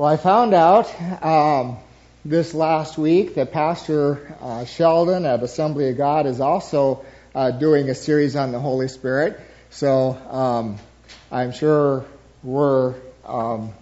Well, I found out um, this last week that Pastor uh, Sheldon at Assembly of God is also uh, doing a series on the Holy Spirit. So um, I'm sure we're, um,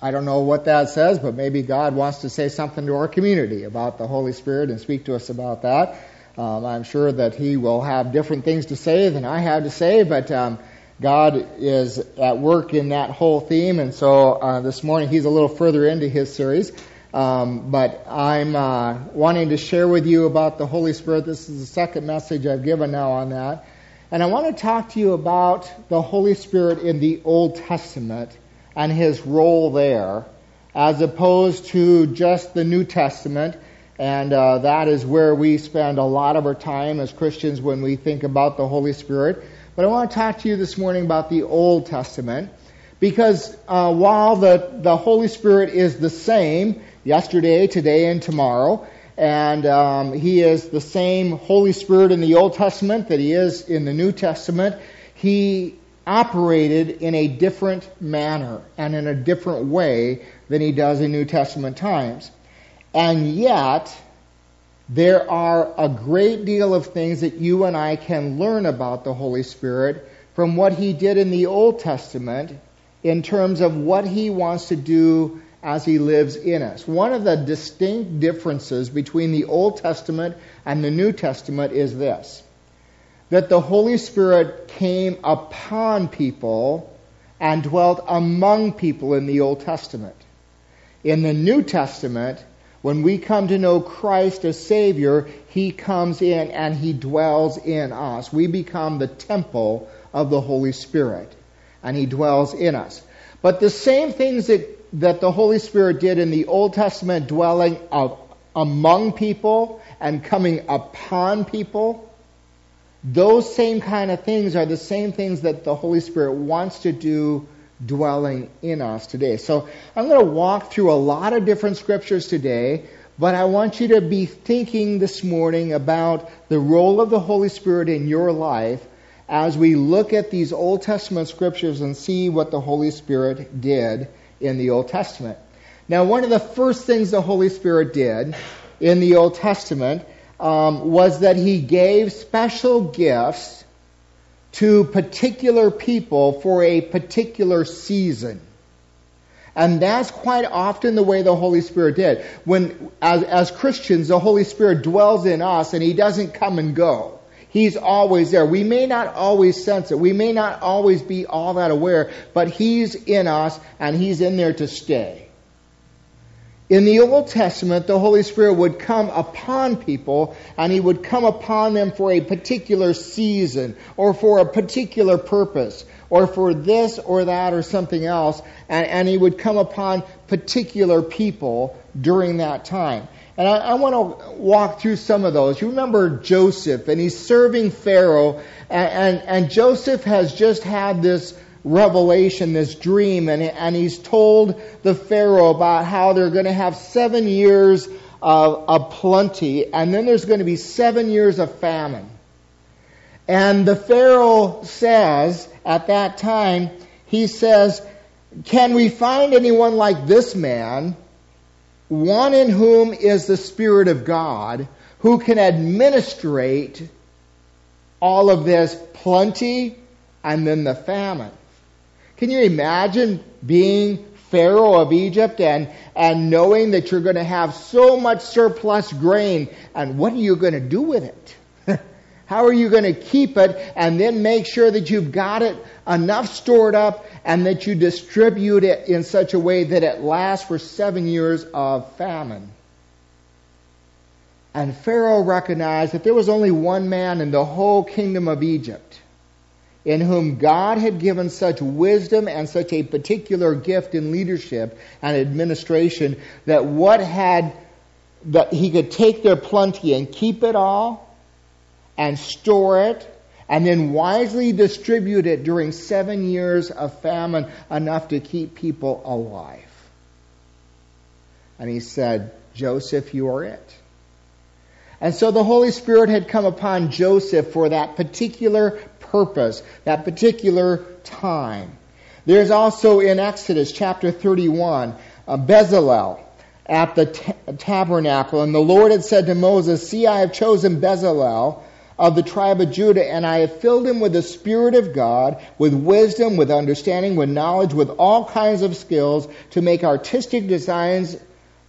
I don't know what that says, but maybe God wants to say something to our community about the Holy Spirit and speak to us about that. Um, I'm sure that he will have different things to say than I have to say, but um, God is at work in that whole theme, and so uh, this morning he's a little further into his series. Um, but I'm uh, wanting to share with you about the Holy Spirit. This is the second message I've given now on that. And I want to talk to you about the Holy Spirit in the Old Testament and his role there, as opposed to just the New Testament. And uh, that is where we spend a lot of our time as Christians when we think about the Holy Spirit. But I want to talk to you this morning about the Old Testament because uh, while the, the Holy Spirit is the same yesterday, today, and tomorrow, and um, He is the same Holy Spirit in the Old Testament that He is in the New Testament, He operated in a different manner and in a different way than He does in New Testament times. And yet, there are a great deal of things that you and I can learn about the Holy Spirit from what he did in the Old Testament in terms of what he wants to do as he lives in us. One of the distinct differences between the Old Testament and the New Testament is this that the Holy Spirit came upon people and dwelt among people in the Old Testament. In the New Testament, when we come to know Christ as Savior, He comes in and He dwells in us. We become the temple of the Holy Spirit, and He dwells in us. But the same things that, that the Holy Spirit did in the Old Testament, dwelling of, among people and coming upon people, those same kind of things are the same things that the Holy Spirit wants to do dwelling in us today. So I'm going to walk through a lot of different scriptures today, but I want you to be thinking this morning about the role of the Holy Spirit in your life as we look at these Old Testament scriptures and see what the Holy Spirit did in the Old Testament. Now, one of the first things the Holy Spirit did in the Old Testament um, was that he gave special gifts to particular people for a particular season. And that's quite often the way the Holy Spirit did. When, as, as Christians, the Holy Spirit dwells in us and He doesn't come and go. He's always there. We may not always sense it. We may not always be all that aware, but He's in us and He's in there to stay. In the Old Testament, the Holy Spirit would come upon people and He would come upon them for a particular season or for a particular purpose or for this or that or something else. And, and He would come upon particular people during that time. And I, I want to walk through some of those. You remember Joseph and he's serving Pharaoh and, and, and Joseph has just had this revelation, this dream, and, and he's told the Pharaoh about how they're going to have seven years of, of plenty, and then there's going to be seven years of famine. And the Pharaoh says at that time, he says, Can we find anyone like this man, one in whom is the Spirit of God, who can administrate all of this plenty and then the famine? Can you imagine being Pharaoh of Egypt and, and knowing that you're going to have so much surplus grain and what are you going to do with it? How are you going to keep it and then make sure that you've got it enough stored up and that you distribute it in such a way that it lasts for seven years of famine? And Pharaoh recognized that there was only one man in the whole kingdom of Egypt in whom God had given such wisdom and such a particular gift in leadership and administration that what had that he could take their plenty and keep it all and store it and then wisely distribute it during seven years of famine enough to keep people alive. And he said, Joseph, you are it. And so the Holy Spirit had come upon Joseph for that particular purpose, that particular time. There's also in Exodus chapter 31, uh, Bezalel at the t- tabernacle. And the Lord had said to Moses, See, I have chosen Bezalel of the tribe of Judah, and I have filled him with the Spirit of God, with wisdom, with understanding, with knowledge, with all kinds of skills to make artistic designs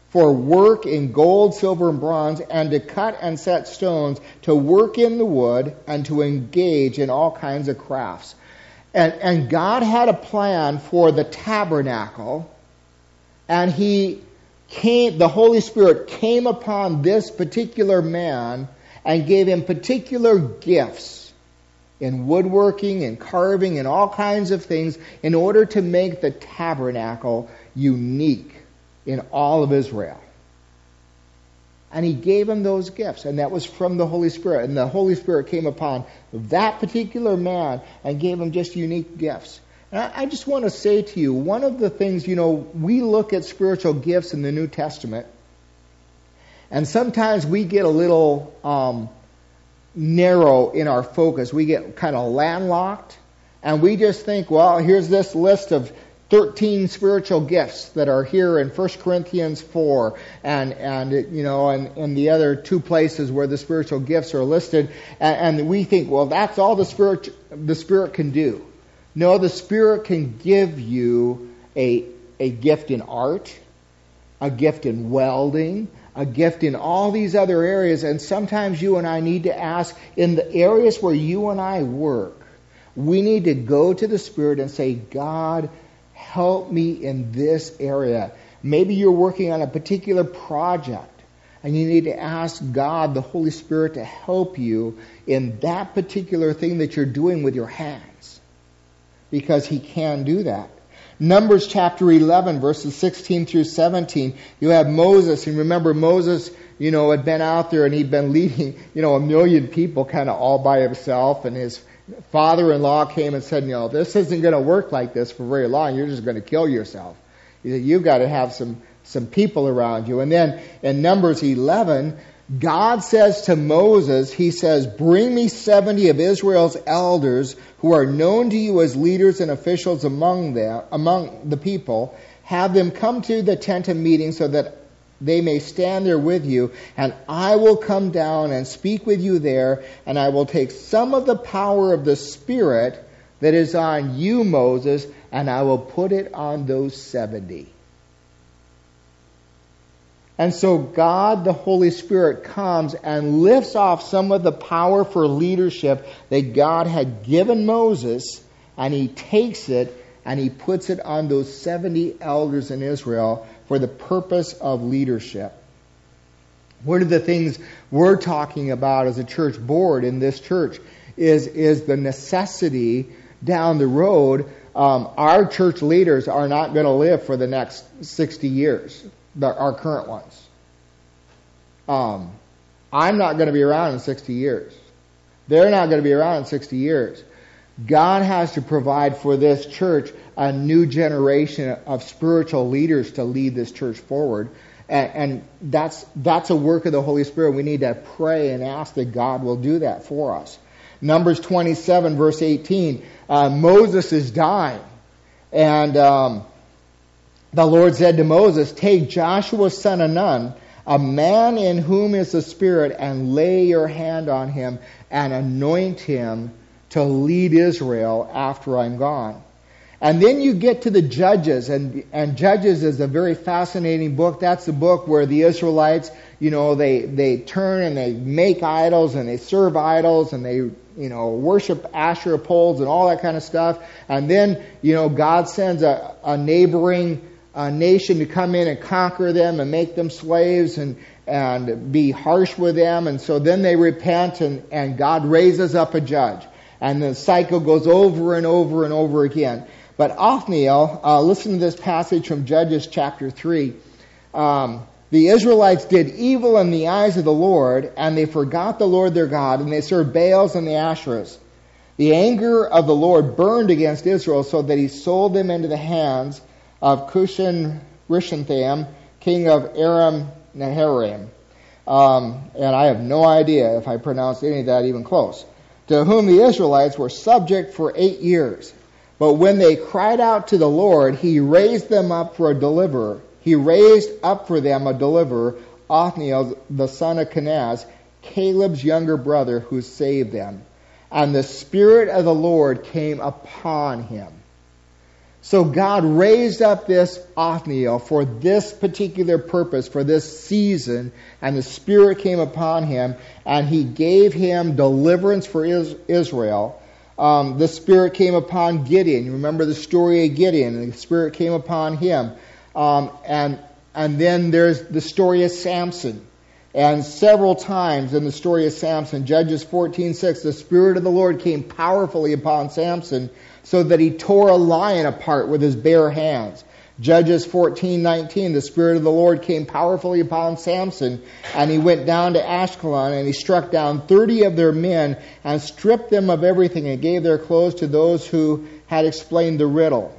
for work in gold, silver, and bronze, and to cut and set stones, to work in the wood, and to engage in all kinds of crafts. And, and God had a plan for the tabernacle, and He came, the Holy Spirit came upon this particular man and gave him particular gifts in woodworking and carving and all kinds of things in order to make the tabernacle unique in all of Israel. And he gave him those gifts, and that was from the Holy Spirit. And the Holy Spirit came upon that particular man and gave him just unique gifts. And I, just want to say to you, one of the things, you know, we look at spiritual gifts in the New Testament, and sometimes we get a little um, narrow in our focus. We get kind of landlocked, and we just think, well, here's this list of 13 spiritual gifts that are here in 1 Corinthians 4 and, and you know, and, and the other two places where the spiritual gifts are listed. And, and we think, well, that's all the Spirit, the Spirit can do. No, the Spirit can give you a, a gift in art, a gift in welding, a gift in all these other areas. And sometimes you and I need to ask in the areas where you and I work, we need to go to the Spirit and say, God, help me in this area. Maybe you're working on a particular project and you need to ask God, the Holy Spirit, to help you in that particular thing that you're doing with your hands. Because He can do that. Numbers chapter 11, verses 16 through 17, you have Moses, and remember Moses, you know, had been out there and he'd been leading, you know, a million people kind of all by himself, and his father-in-law came and said, you know, this isn't going to work like this for very long. You're just going to kill yourself. He said, you've got to have some, some people around you. And then in Numbers 11, God says to Moses, He says, Bring me 70 of Israel's elders who are known to you as leaders and officials among them, among the people. Have them come to the tent of meeting so that they may stand there with you, and I will come down and speak with you there, and I will take some of the power of the Spirit that is on you, Moses, and I will put it on those 70. And so God, the Holy Spirit, comes and lifts off some of the power for leadership that God had given Moses, and he takes it and he puts it on those 70 elders in Israel for the purpose of leadership. One of the things we're talking about as a church board in this church is, is the necessity down the road. Um, our church leaders are not going to live for the next 60 years, our current ones. Um, I'm not going to be around in 60 years. They're not going to be around in 60 years. God has to provide for this church a new generation of spiritual leaders to lead this church forward. And, and, that's, that's a work of the Holy Spirit. We need to pray and ask that God will do that for us. Numbers 27 verse 18, uh, Moses is dying. And, um, the Lord said to Moses, take Joshua son of Nun, a man in whom is the Spirit, and lay your hand on him and anoint him to lead Israel after I'm gone. And then you get to the Judges, and, and Judges is a very fascinating book. That's the book where the Israelites, you know, they, they turn and they make idols and they serve idols and they, you know, worship Asherah poles and all that kind of stuff. And then, you know, God sends a, a neighboring uh, nation to come in and conquer them and make them slaves and, and be harsh with them. And so then they repent and, and God raises up a judge. And the cycle goes over and over and over again. But Othniel, uh, listen to this passage from Judges chapter 3. Um, the Israelites did evil in the eyes of the Lord, and they forgot the Lord their God, and they served Baals and the Asherahs. The anger of the Lord burned against Israel, so that he sold them into the hands of Cushan Rishathaim, king of Aram Naharaim. Um, and I have no idea if I pronounced any of that even close. To whom the Israelites were subject for eight years. But when they cried out to the Lord, he raised them up for a deliverer. He raised up for them a deliverer, Othniel, the son of Kenaz, Caleb's younger brother, who saved them. And the Spirit of the Lord came upon him. So God raised up this Othniel for this particular purpose, for this season, and the Spirit came upon him, and he gave him deliverance for Israel um, the Spirit came upon Gideon. You remember the story of Gideon, and the Spirit came upon him. Um, and and then there's the story of Samson. And several times in the story of Samson, Judges 14:6, the Spirit of the Lord came powerfully upon Samson, so that he tore a lion apart with his bare hands. Judges 14:19 the spirit of the Lord came powerfully upon Samson and he went down to Ashkelon and he struck down 30 of their men and stripped them of everything and gave their clothes to those who had explained the riddle.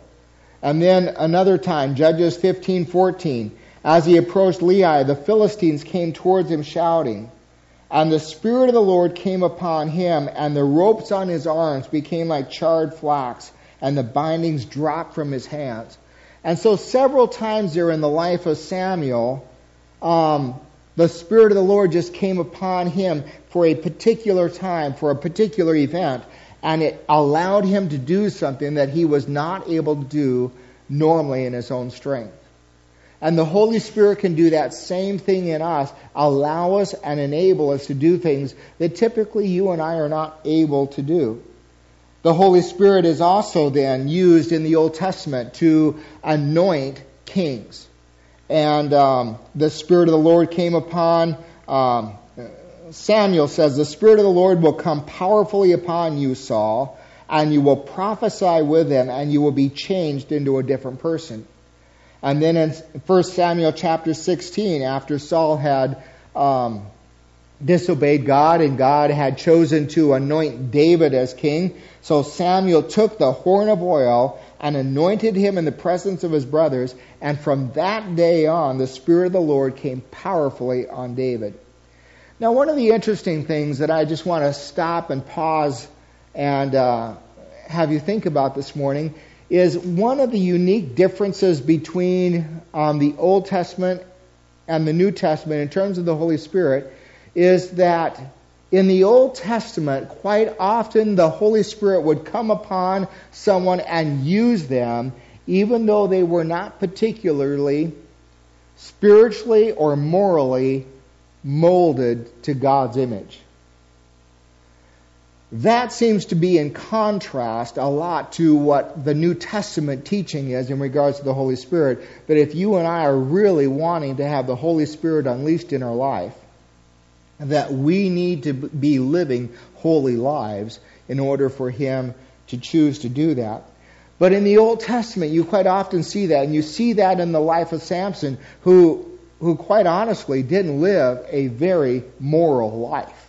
And then another time Judges 15:14 as he approached Lehi the Philistines came towards him shouting and the Spirit of the Lord came upon him, and the ropes on his arms became like charred flax, and the bindings dropped from his hands. And so, several times there in the life of Samuel, um, the Spirit of the Lord just came upon him for a particular time, for a particular event, and it allowed him to do something that he was not able to do normally in his own strength. And the Holy Spirit can do that same thing in us, allow us and enable us to do things that typically you and I are not able to do. The Holy Spirit is also then used in the Old Testament to anoint kings. And um, the Spirit of the Lord came upon um, Samuel says, The Spirit of the Lord will come powerfully upon you, Saul, and you will prophesy with him, and you will be changed into a different person. And then in 1 Samuel chapter 16, after Saul had um, disobeyed God and God had chosen to anoint David as king, so Samuel took the horn of oil and anointed him in the presence of his brothers, and from that day on, the Spirit of the Lord came powerfully on David. Now, one of the interesting things that I just want to stop and pause and uh, have you think about this morning is one of the unique differences between um, the Old Testament and the New Testament in terms of the Holy Spirit is that in the Old Testament, quite often the Holy Spirit would come upon someone and use them, even though they were not particularly spiritually or morally molded to God's image. That seems to be in contrast a lot to what the New Testament teaching is in regards to the Holy Spirit. That if you and I are really wanting to have the Holy Spirit unleashed in our life, that we need to be living holy lives in order for him to choose to do that. But in the Old Testament, you quite often see that, and you see that in the life of Samson, who, who quite honestly didn't live a very moral life.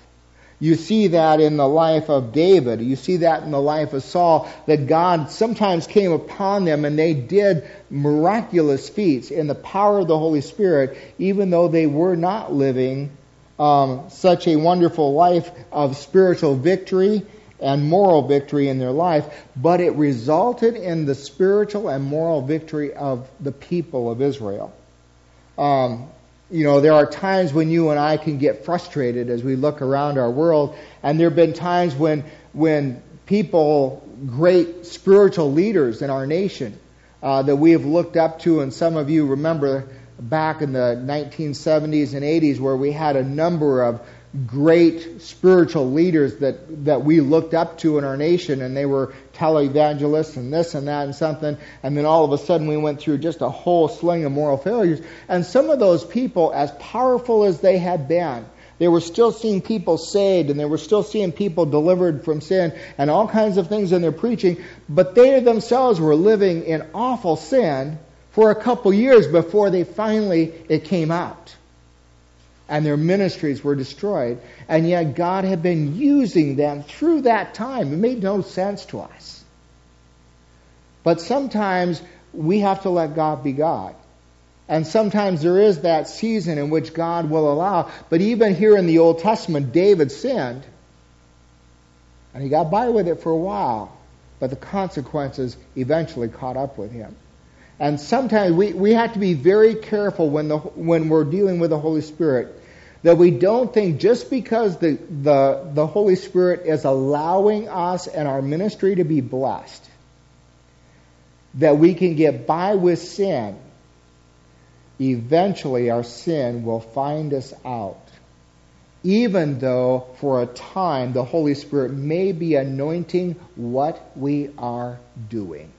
You see that in the life of David. You see that in the life of Saul, that God sometimes came upon them and they did miraculous feats in the power of the Holy Spirit, even though they were not living um, such a wonderful life of spiritual victory and moral victory in their life, but it resulted in the spiritual and moral victory of the people of Israel. Um, you know, there are times when you and I can get frustrated as we look around our world, and there have been times when when people, great spiritual leaders in our nation, uh, that we have looked up to, and some of you remember back in the 1970s and 80s where we had a number of great spiritual leaders that, that we looked up to in our nation and they were televangelists and this and that and something and then all of a sudden we went through just a whole sling of moral failures. And some of those people as powerful as they had been they were still seeing people saved and they were still seeing people delivered from sin and all kinds of things in their preaching but they themselves were living in awful sin for a couple years before they finally it came out and their ministries were destroyed and yet god had been using them through that time. It made no sense to us. But sometimes we have to let god be god. And sometimes there is that season in which god will allow. But even here in the old testament david sinned and he got by with it for a while but the consequences eventually caught up with him. And sometimes we, we have to be very careful when, the, when we're dealing with the Holy Spirit that we don't think just because the, the, the Holy Spirit is allowing us and our ministry to be blessed, that we can get by with sin. Eventually, our sin will find us out. Even though for a time the Holy Spirit may be anointing what we are doing.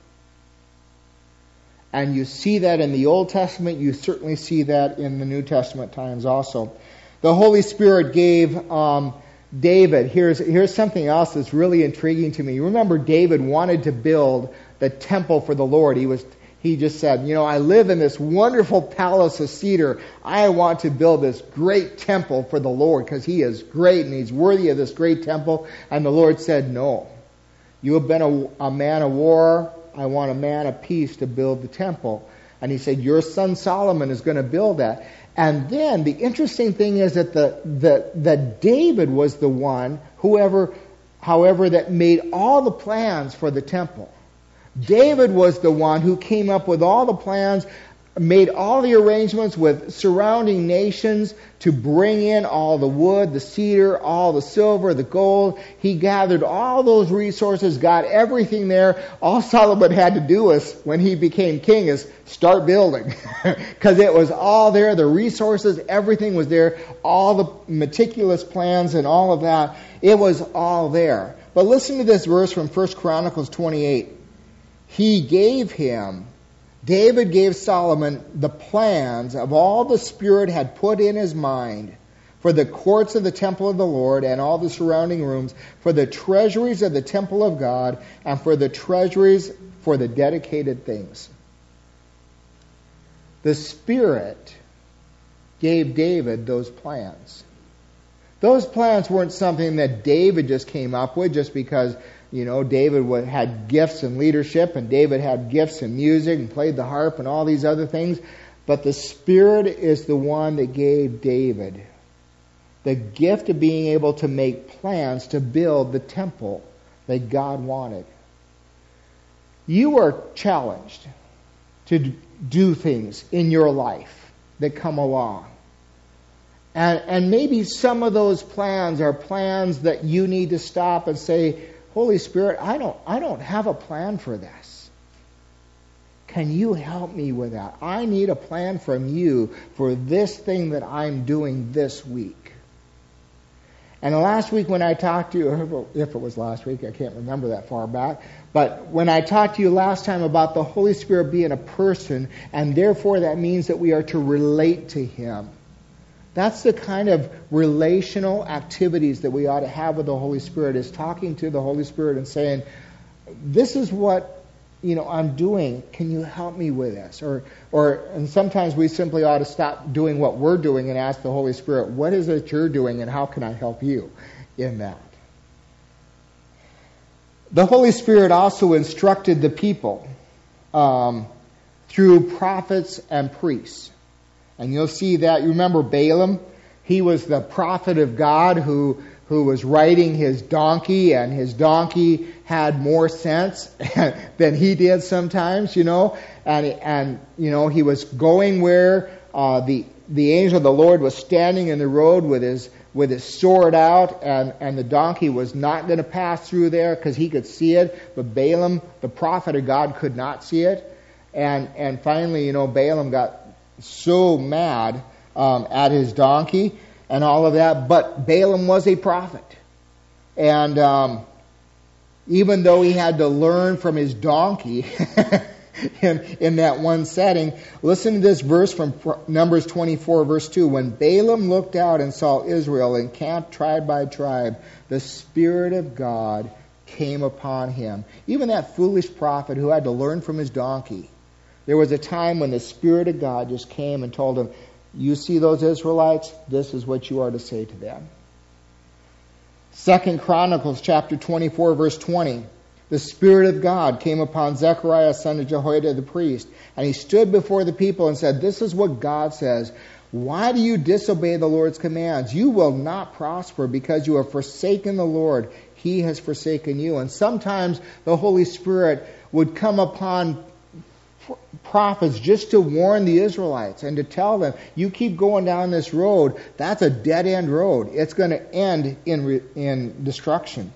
And you see that in the Old Testament, you certainly see that in the New Testament times also. The Holy Spirit gave um, David, here's, here's something else that's really intriguing to me. You remember David wanted to build the temple for the Lord. He was he just said, you know, I live in this wonderful palace of cedar. I want to build this great temple for the Lord because he is great and he's worthy of this great temple. And the Lord said, no. You have been a, a man of war. I want a man of peace to build the temple. And he said, your son Solomon is going to build that. And then the interesting thing is that the, the, that David was the one, whoever, however, that made all the plans for the temple. David was the one who came up with all the plans made all the arrangements with surrounding nations to bring in all the wood, the cedar, all the silver, the gold. He gathered all those resources, got everything there. All Solomon had to do was, when he became king, is start building. Because it was all there, the resources, everything was there, all the meticulous plans and all of that. It was all there. But listen to this verse from 1 Chronicles 28. He gave him David gave Solomon the plans of all the Spirit had put in his mind for the courts of the temple of the Lord and all the surrounding rooms, for the treasuries of the temple of God, and for the treasuries for the dedicated things. The Spirit gave David those plans. Those plans weren't something that David just came up with just because you know, David had gifts in leadership, and David had gifts in music and played the harp and all these other things. But the Spirit is the one that gave David the gift of being able to make plans to build the temple that God wanted. You are challenged to do things in your life that come along. And, and maybe some of those plans are plans that you need to stop and say, Holy Spirit, I don't, I don't have a plan for this. Can you help me with that? I need a plan from you for this thing that I'm doing this week. And last week when I talked to you, if it was last week, I can't remember that far back, but when I talked to you last time about the Holy Spirit being a person, and therefore that means that we are to relate to Him. That's the kind of relational activities that we ought to have with the Holy Spirit is talking to the Holy Spirit and saying, this is what you know I'm doing. Can you help me with this? Or or and sometimes we simply ought to stop doing what we're doing and ask the Holy Spirit, what is it you're doing and how can I help you in that? The Holy Spirit also instructed the people um, through prophets and priests. And you'll see that. You remember Balaam? He was the prophet of God who, who was riding his donkey, and his donkey had more sense than he did sometimes, you know. And, and you know, he was going where uh, the, the angel of the Lord was standing in the road with his, with his sword out, and, and the donkey was not going to pass through there because he could see it, but Balaam, the prophet of God, could not see it. And, and finally, you know, Balaam got so mad um, at his donkey and all of that. But Balaam was a prophet. And um, even though he had to learn from his donkey in, in that one setting, listen to this verse from Numbers 24, verse 2. When Balaam looked out and saw Israel encamped tribe by tribe, the Spirit of God came upon him. Even that foolish prophet who had to learn from his donkey there was a time when the Spirit of God just came and told him, You see those Israelites? This is what you are to say to them. Second Chronicles chapter 24, verse 20. The Spirit of God came upon Zechariah, son of Jehoiada the priest, and he stood before the people and said, This is what God says. Why do you disobey the Lord's commands? You will not prosper because you have forsaken the Lord. He has forsaken you. And sometimes the Holy Spirit would come upon prophets just to warn the Israelites and to tell them, you keep going down this road, that's a dead end road. It's going to end in, in destruction.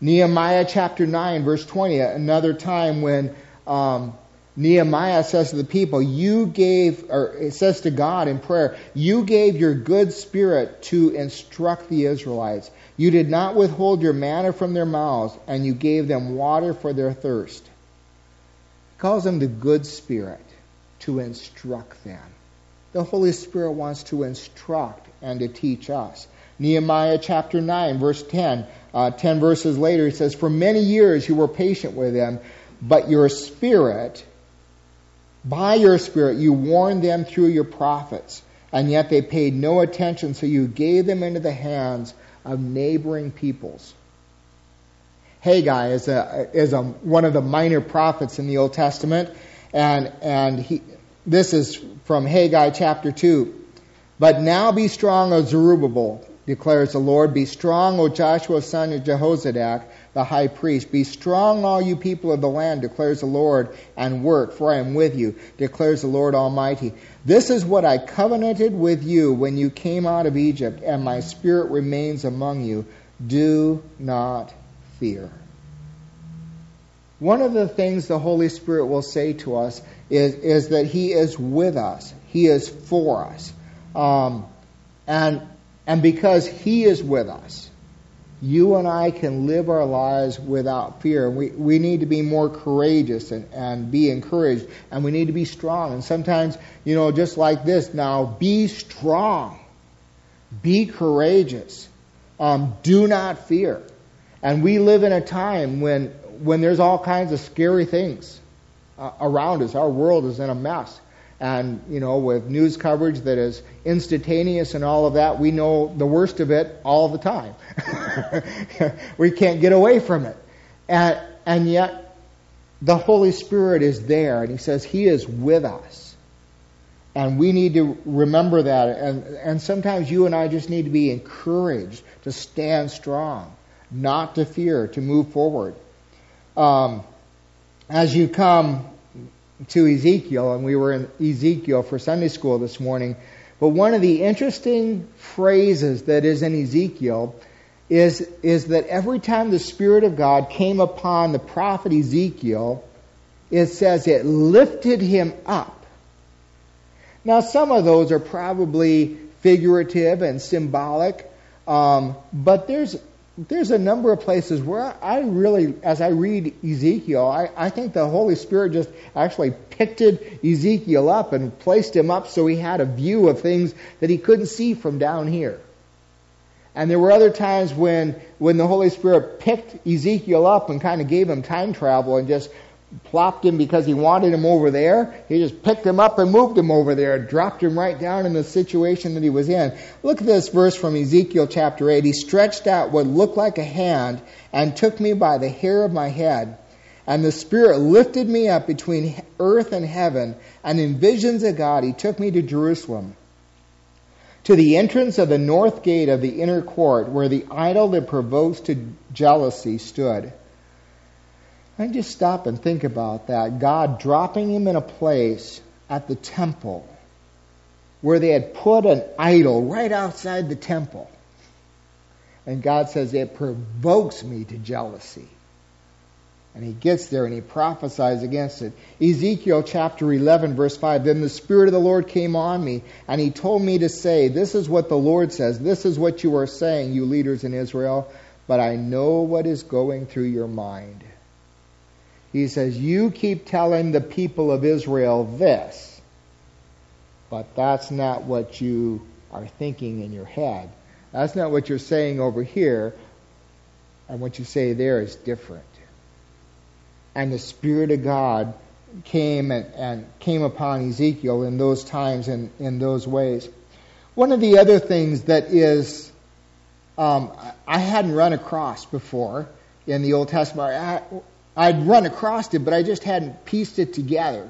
Nehemiah chapter 9, verse 20, another time when um, Nehemiah says to the people, You gave, or it says to God in prayer, You gave your good spirit to instruct the Israelites. You did not withhold your manna from their mouths, and you gave them water for their thirst. Calls them the good spirit to instruct them. The Holy Spirit wants to instruct and to teach us. Nehemiah chapter 9, verse 10, uh, 10 verses later, he says, For many years you were patient with them, but your spirit, by your spirit, you warned them through your prophets, and yet they paid no attention, so you gave them into the hands of neighboring peoples. Haggai is a is a one of the minor prophets in the Old Testament, and and he this is from Haggai chapter two. But now be strong, O Zerubbabel, declares the Lord. Be strong, O Joshua son of Jehozadak, the high priest. Be strong, all you people of the land, declares the Lord, and work, for I am with you, declares the Lord Almighty. This is what I covenanted with you when you came out of Egypt, and my spirit remains among you. Do not fear. One of the things the Holy Spirit will say to us is, is that He is with us. He is for us. Um, and, and because He is with us, you and I can live our lives without fear. We, we need to be more courageous and, and be encouraged, and we need to be strong. And sometimes, you know, just like this, now be strong, be courageous, um, do not fear. And we live in a time when, when there's all kinds of scary things uh, around us. Our world is in a mess. And, you know, with news coverage that is instantaneous and all of that, we know the worst of it all the time. we can't get away from it. And, and yet, the Holy Spirit is there, and He says He is with us. And we need to remember that. And, and sometimes you and I just need to be encouraged to stand strong not to fear, to move forward. Um, as you come to Ezekiel, and we were in Ezekiel for Sunday school this morning, but one of the interesting phrases that is in Ezekiel is, is that every time the Spirit of God came upon the prophet Ezekiel, it says it lifted him up. Now, some of those are probably figurative and symbolic, um, but there's there's a number of places where I really, as I read Ezekiel, I, I think the Holy Spirit just actually picked Ezekiel up and placed him up so he had a view of things that he couldn't see from down here. And there were other times when, when the Holy Spirit picked Ezekiel up and kind of gave him time travel and just plopped him because he wanted him over there. He just picked him up and moved him over there, dropped him right down in the situation that he was in. Look at this verse from Ezekiel chapter 8. He stretched out what looked like a hand and took me by the hair of my head. And the Spirit lifted me up between earth and heaven, and in visions of God, He took me to Jerusalem, to the entrance of the north gate of the inner court, where the idol that provokes to jealousy stood. I just stop and think about that. God dropping him in a place at the temple where they had put an idol right outside the temple. And God says, It provokes me to jealousy. And he gets there and he prophesies against it. Ezekiel chapter 11, verse 5 Then the Spirit of the Lord came on me, and he told me to say, This is what the Lord says. This is what you are saying, you leaders in Israel. But I know what is going through your mind. He says, You keep telling the people of Israel this, but that's not what you are thinking in your head. That's not what you're saying over here, and what you say there is different. And the Spirit of God came and, and came upon Ezekiel in those times and in those ways. One of the other things that is um, I hadn't run across before in the Old Testament. I'd run across it, but I just hadn't pieced it together.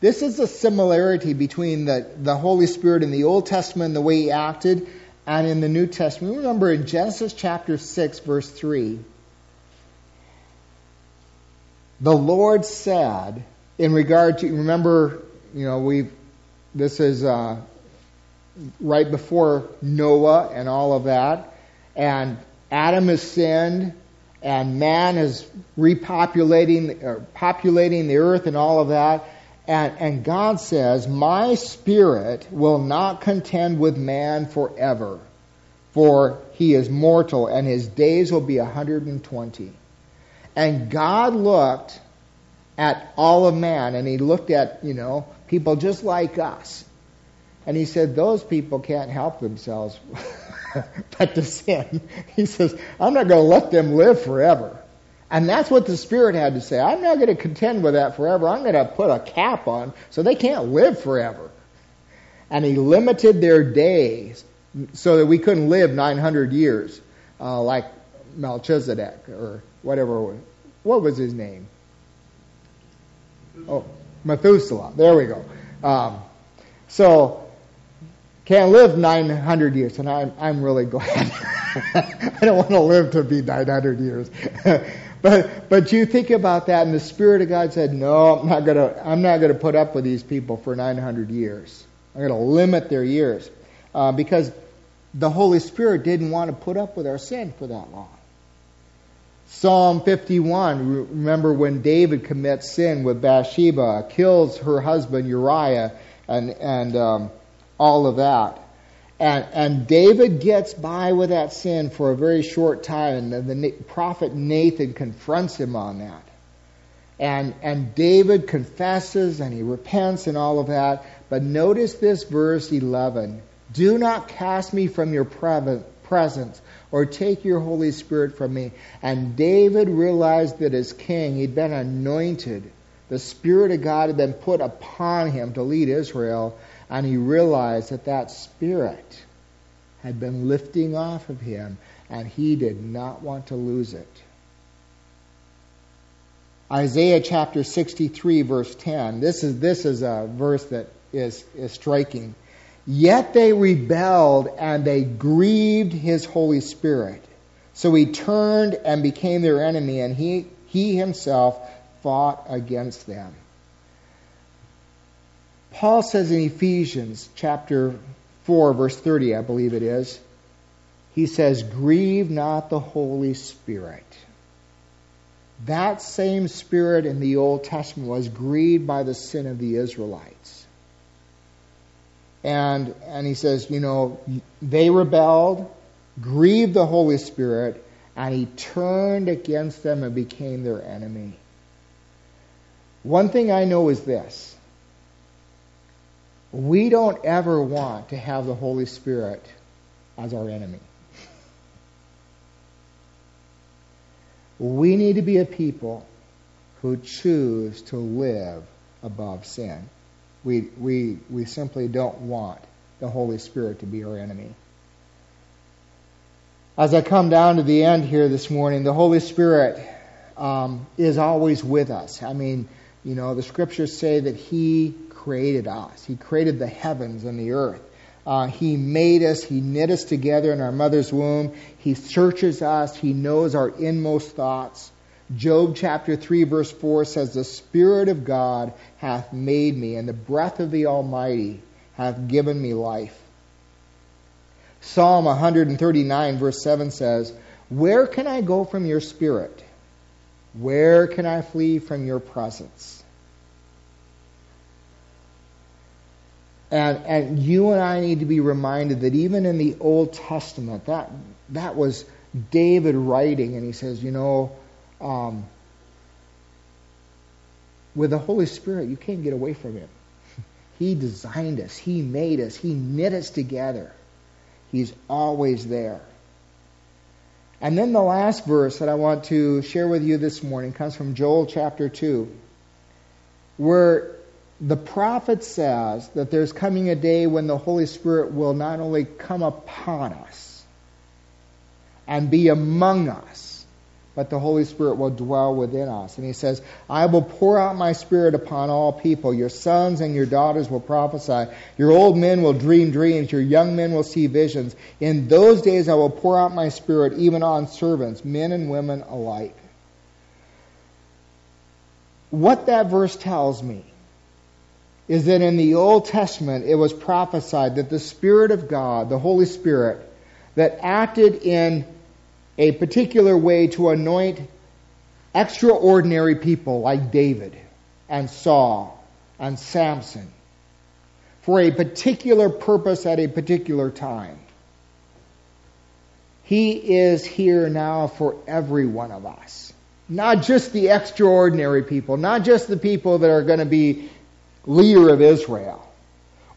This is a similarity between the, the Holy Spirit in the Old Testament, the way he acted, and in the New Testament. Remember in Genesis chapter 6, verse 3, the Lord said, in regard to, remember, you know, we this is uh, right before Noah and all of that, and Adam has sinned, and man is repopulating, or populating the earth and all of that. And, and God says, My spirit will not contend with man forever, for he is mortal, and his days will be 120. And God looked at all of man, and he looked at, you know, people just like us. And he said, Those people can't help themselves but to sin. He says, I'm not going to let them live forever. And that's what the Spirit had to say. I'm not going to contend with that forever. I'm going to put a cap on so they can't live forever. And he limited their days so that we couldn't live 900 years uh, like Melchizedek or whatever. What was his name? Oh, Methuselah. There we go. Um, so can't live 900 years, and I'm, I'm really glad. I don't want to live to be 900 years. but but you think about that, and the Spirit of God said, "No, I'm not gonna I'm not gonna put up with these people for 900 years. I'm gonna limit their years uh, because the Holy Spirit didn't want to put up with our sin for that long." Psalm 51, remember when David commits sin with Bathsheba, kills her husband Uriah, and, and um, all of that. And, and David gets by with that sin for a very short time, and then the prophet Nathan confronts him on that. And, and David confesses and he repents and all of that. But notice this verse 11. Do not cast me from your presence or take your Holy Spirit from me. And David realized that as king, he'd been anointed. The Spirit of God had been put upon him to lead Israel and he realized that that spirit had been lifting off of him, and he did not want to lose it. Isaiah chapter 63, verse 10. This is, this is a verse that is, is striking. Yet they rebelled and they grieved his Holy Spirit. So he turned and became their enemy, and he, he himself fought against them. Paul says in Ephesians chapter 4, verse 30, I believe it is, he says, Grieve not the Holy Spirit. That same spirit in the Old Testament was grieved by the sin of the Israelites. And, and he says, you know, they rebelled, grieved the Holy Spirit, and he turned against them and became their enemy. One thing I know is this we don't ever want to have the Holy Spirit as our enemy. We need to be a people who choose to live above sin. We, we, we simply don't want the Holy Spirit to be our enemy. As I come down to the end here this morning, the Holy Spirit um, is always with us. I mean, you know, the scriptures say that He created us. He created the heavens and the earth. Uh, he made us. He knit us together in our mother's womb. He searches us. He knows our inmost thoughts. Job chapter 3 verse 4 says, The Spirit of God hath made me, and the breath of the Almighty hath given me life. Psalm 139 verse 7 says, Where can I go from your Spirit? Where can I flee from your presence? And, and you and I need to be reminded that even in the Old Testament, that, that was David writing, and he says, you know, um, with the Holy Spirit, you can't get away from Him. He designed us, He made us, He knit us together. He's always there. And then the last verse that I want to share with you this morning comes from Joel chapter 2, where the prophet says that there's coming a day when the Holy Spirit will not only come upon us and be among us, but the Holy Spirit will dwell within us. And he says, I will pour out my Spirit upon all people. Your sons and your daughters will prophesy. Your old men will dream dreams. Your young men will see visions. In those days I will pour out my Spirit even on servants, men and women alike. What that verse tells me is that in the Old Testament it was prophesied that the Spirit of God, the Holy Spirit, that acted in a particular way to anoint extraordinary people like David and Saul and Samson for a particular purpose at a particular time. He is here now for every one of us. Not just the extraordinary people, not just the people that are going to be leader of Israel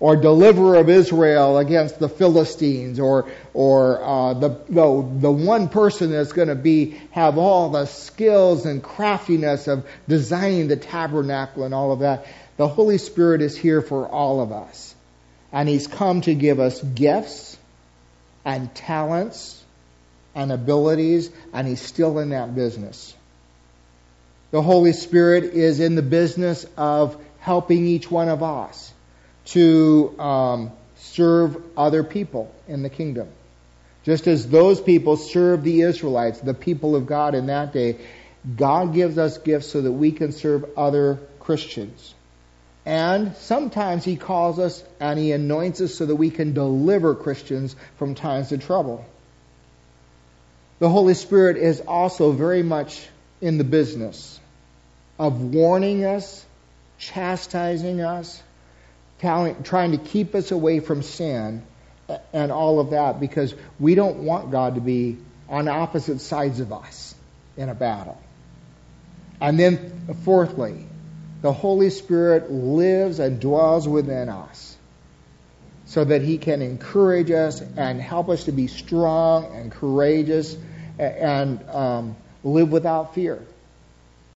or deliverer of Israel against the Philistines, or or uh, the, the the one person that's going to be have all the skills and craftiness of designing the tabernacle and all of that. The Holy Spirit is here for all of us, and He's come to give us gifts and talents and abilities, and He's still in that business. The Holy Spirit is in the business of helping each one of us to um, serve other people in the kingdom. Just as those people served the Israelites, the people of God in that day, God gives us gifts so that we can serve other Christians. And sometimes He calls us and He anoints us so that we can deliver Christians from times of trouble. The Holy Spirit is also very much in the business of warning us, chastising us, trying to keep us away from sin and all of that because we don't want God to be on opposite sides of us in a battle. And then, fourthly, the Holy Spirit lives and dwells within us so that He can encourage us and help us to be strong and courageous and um, live without fear.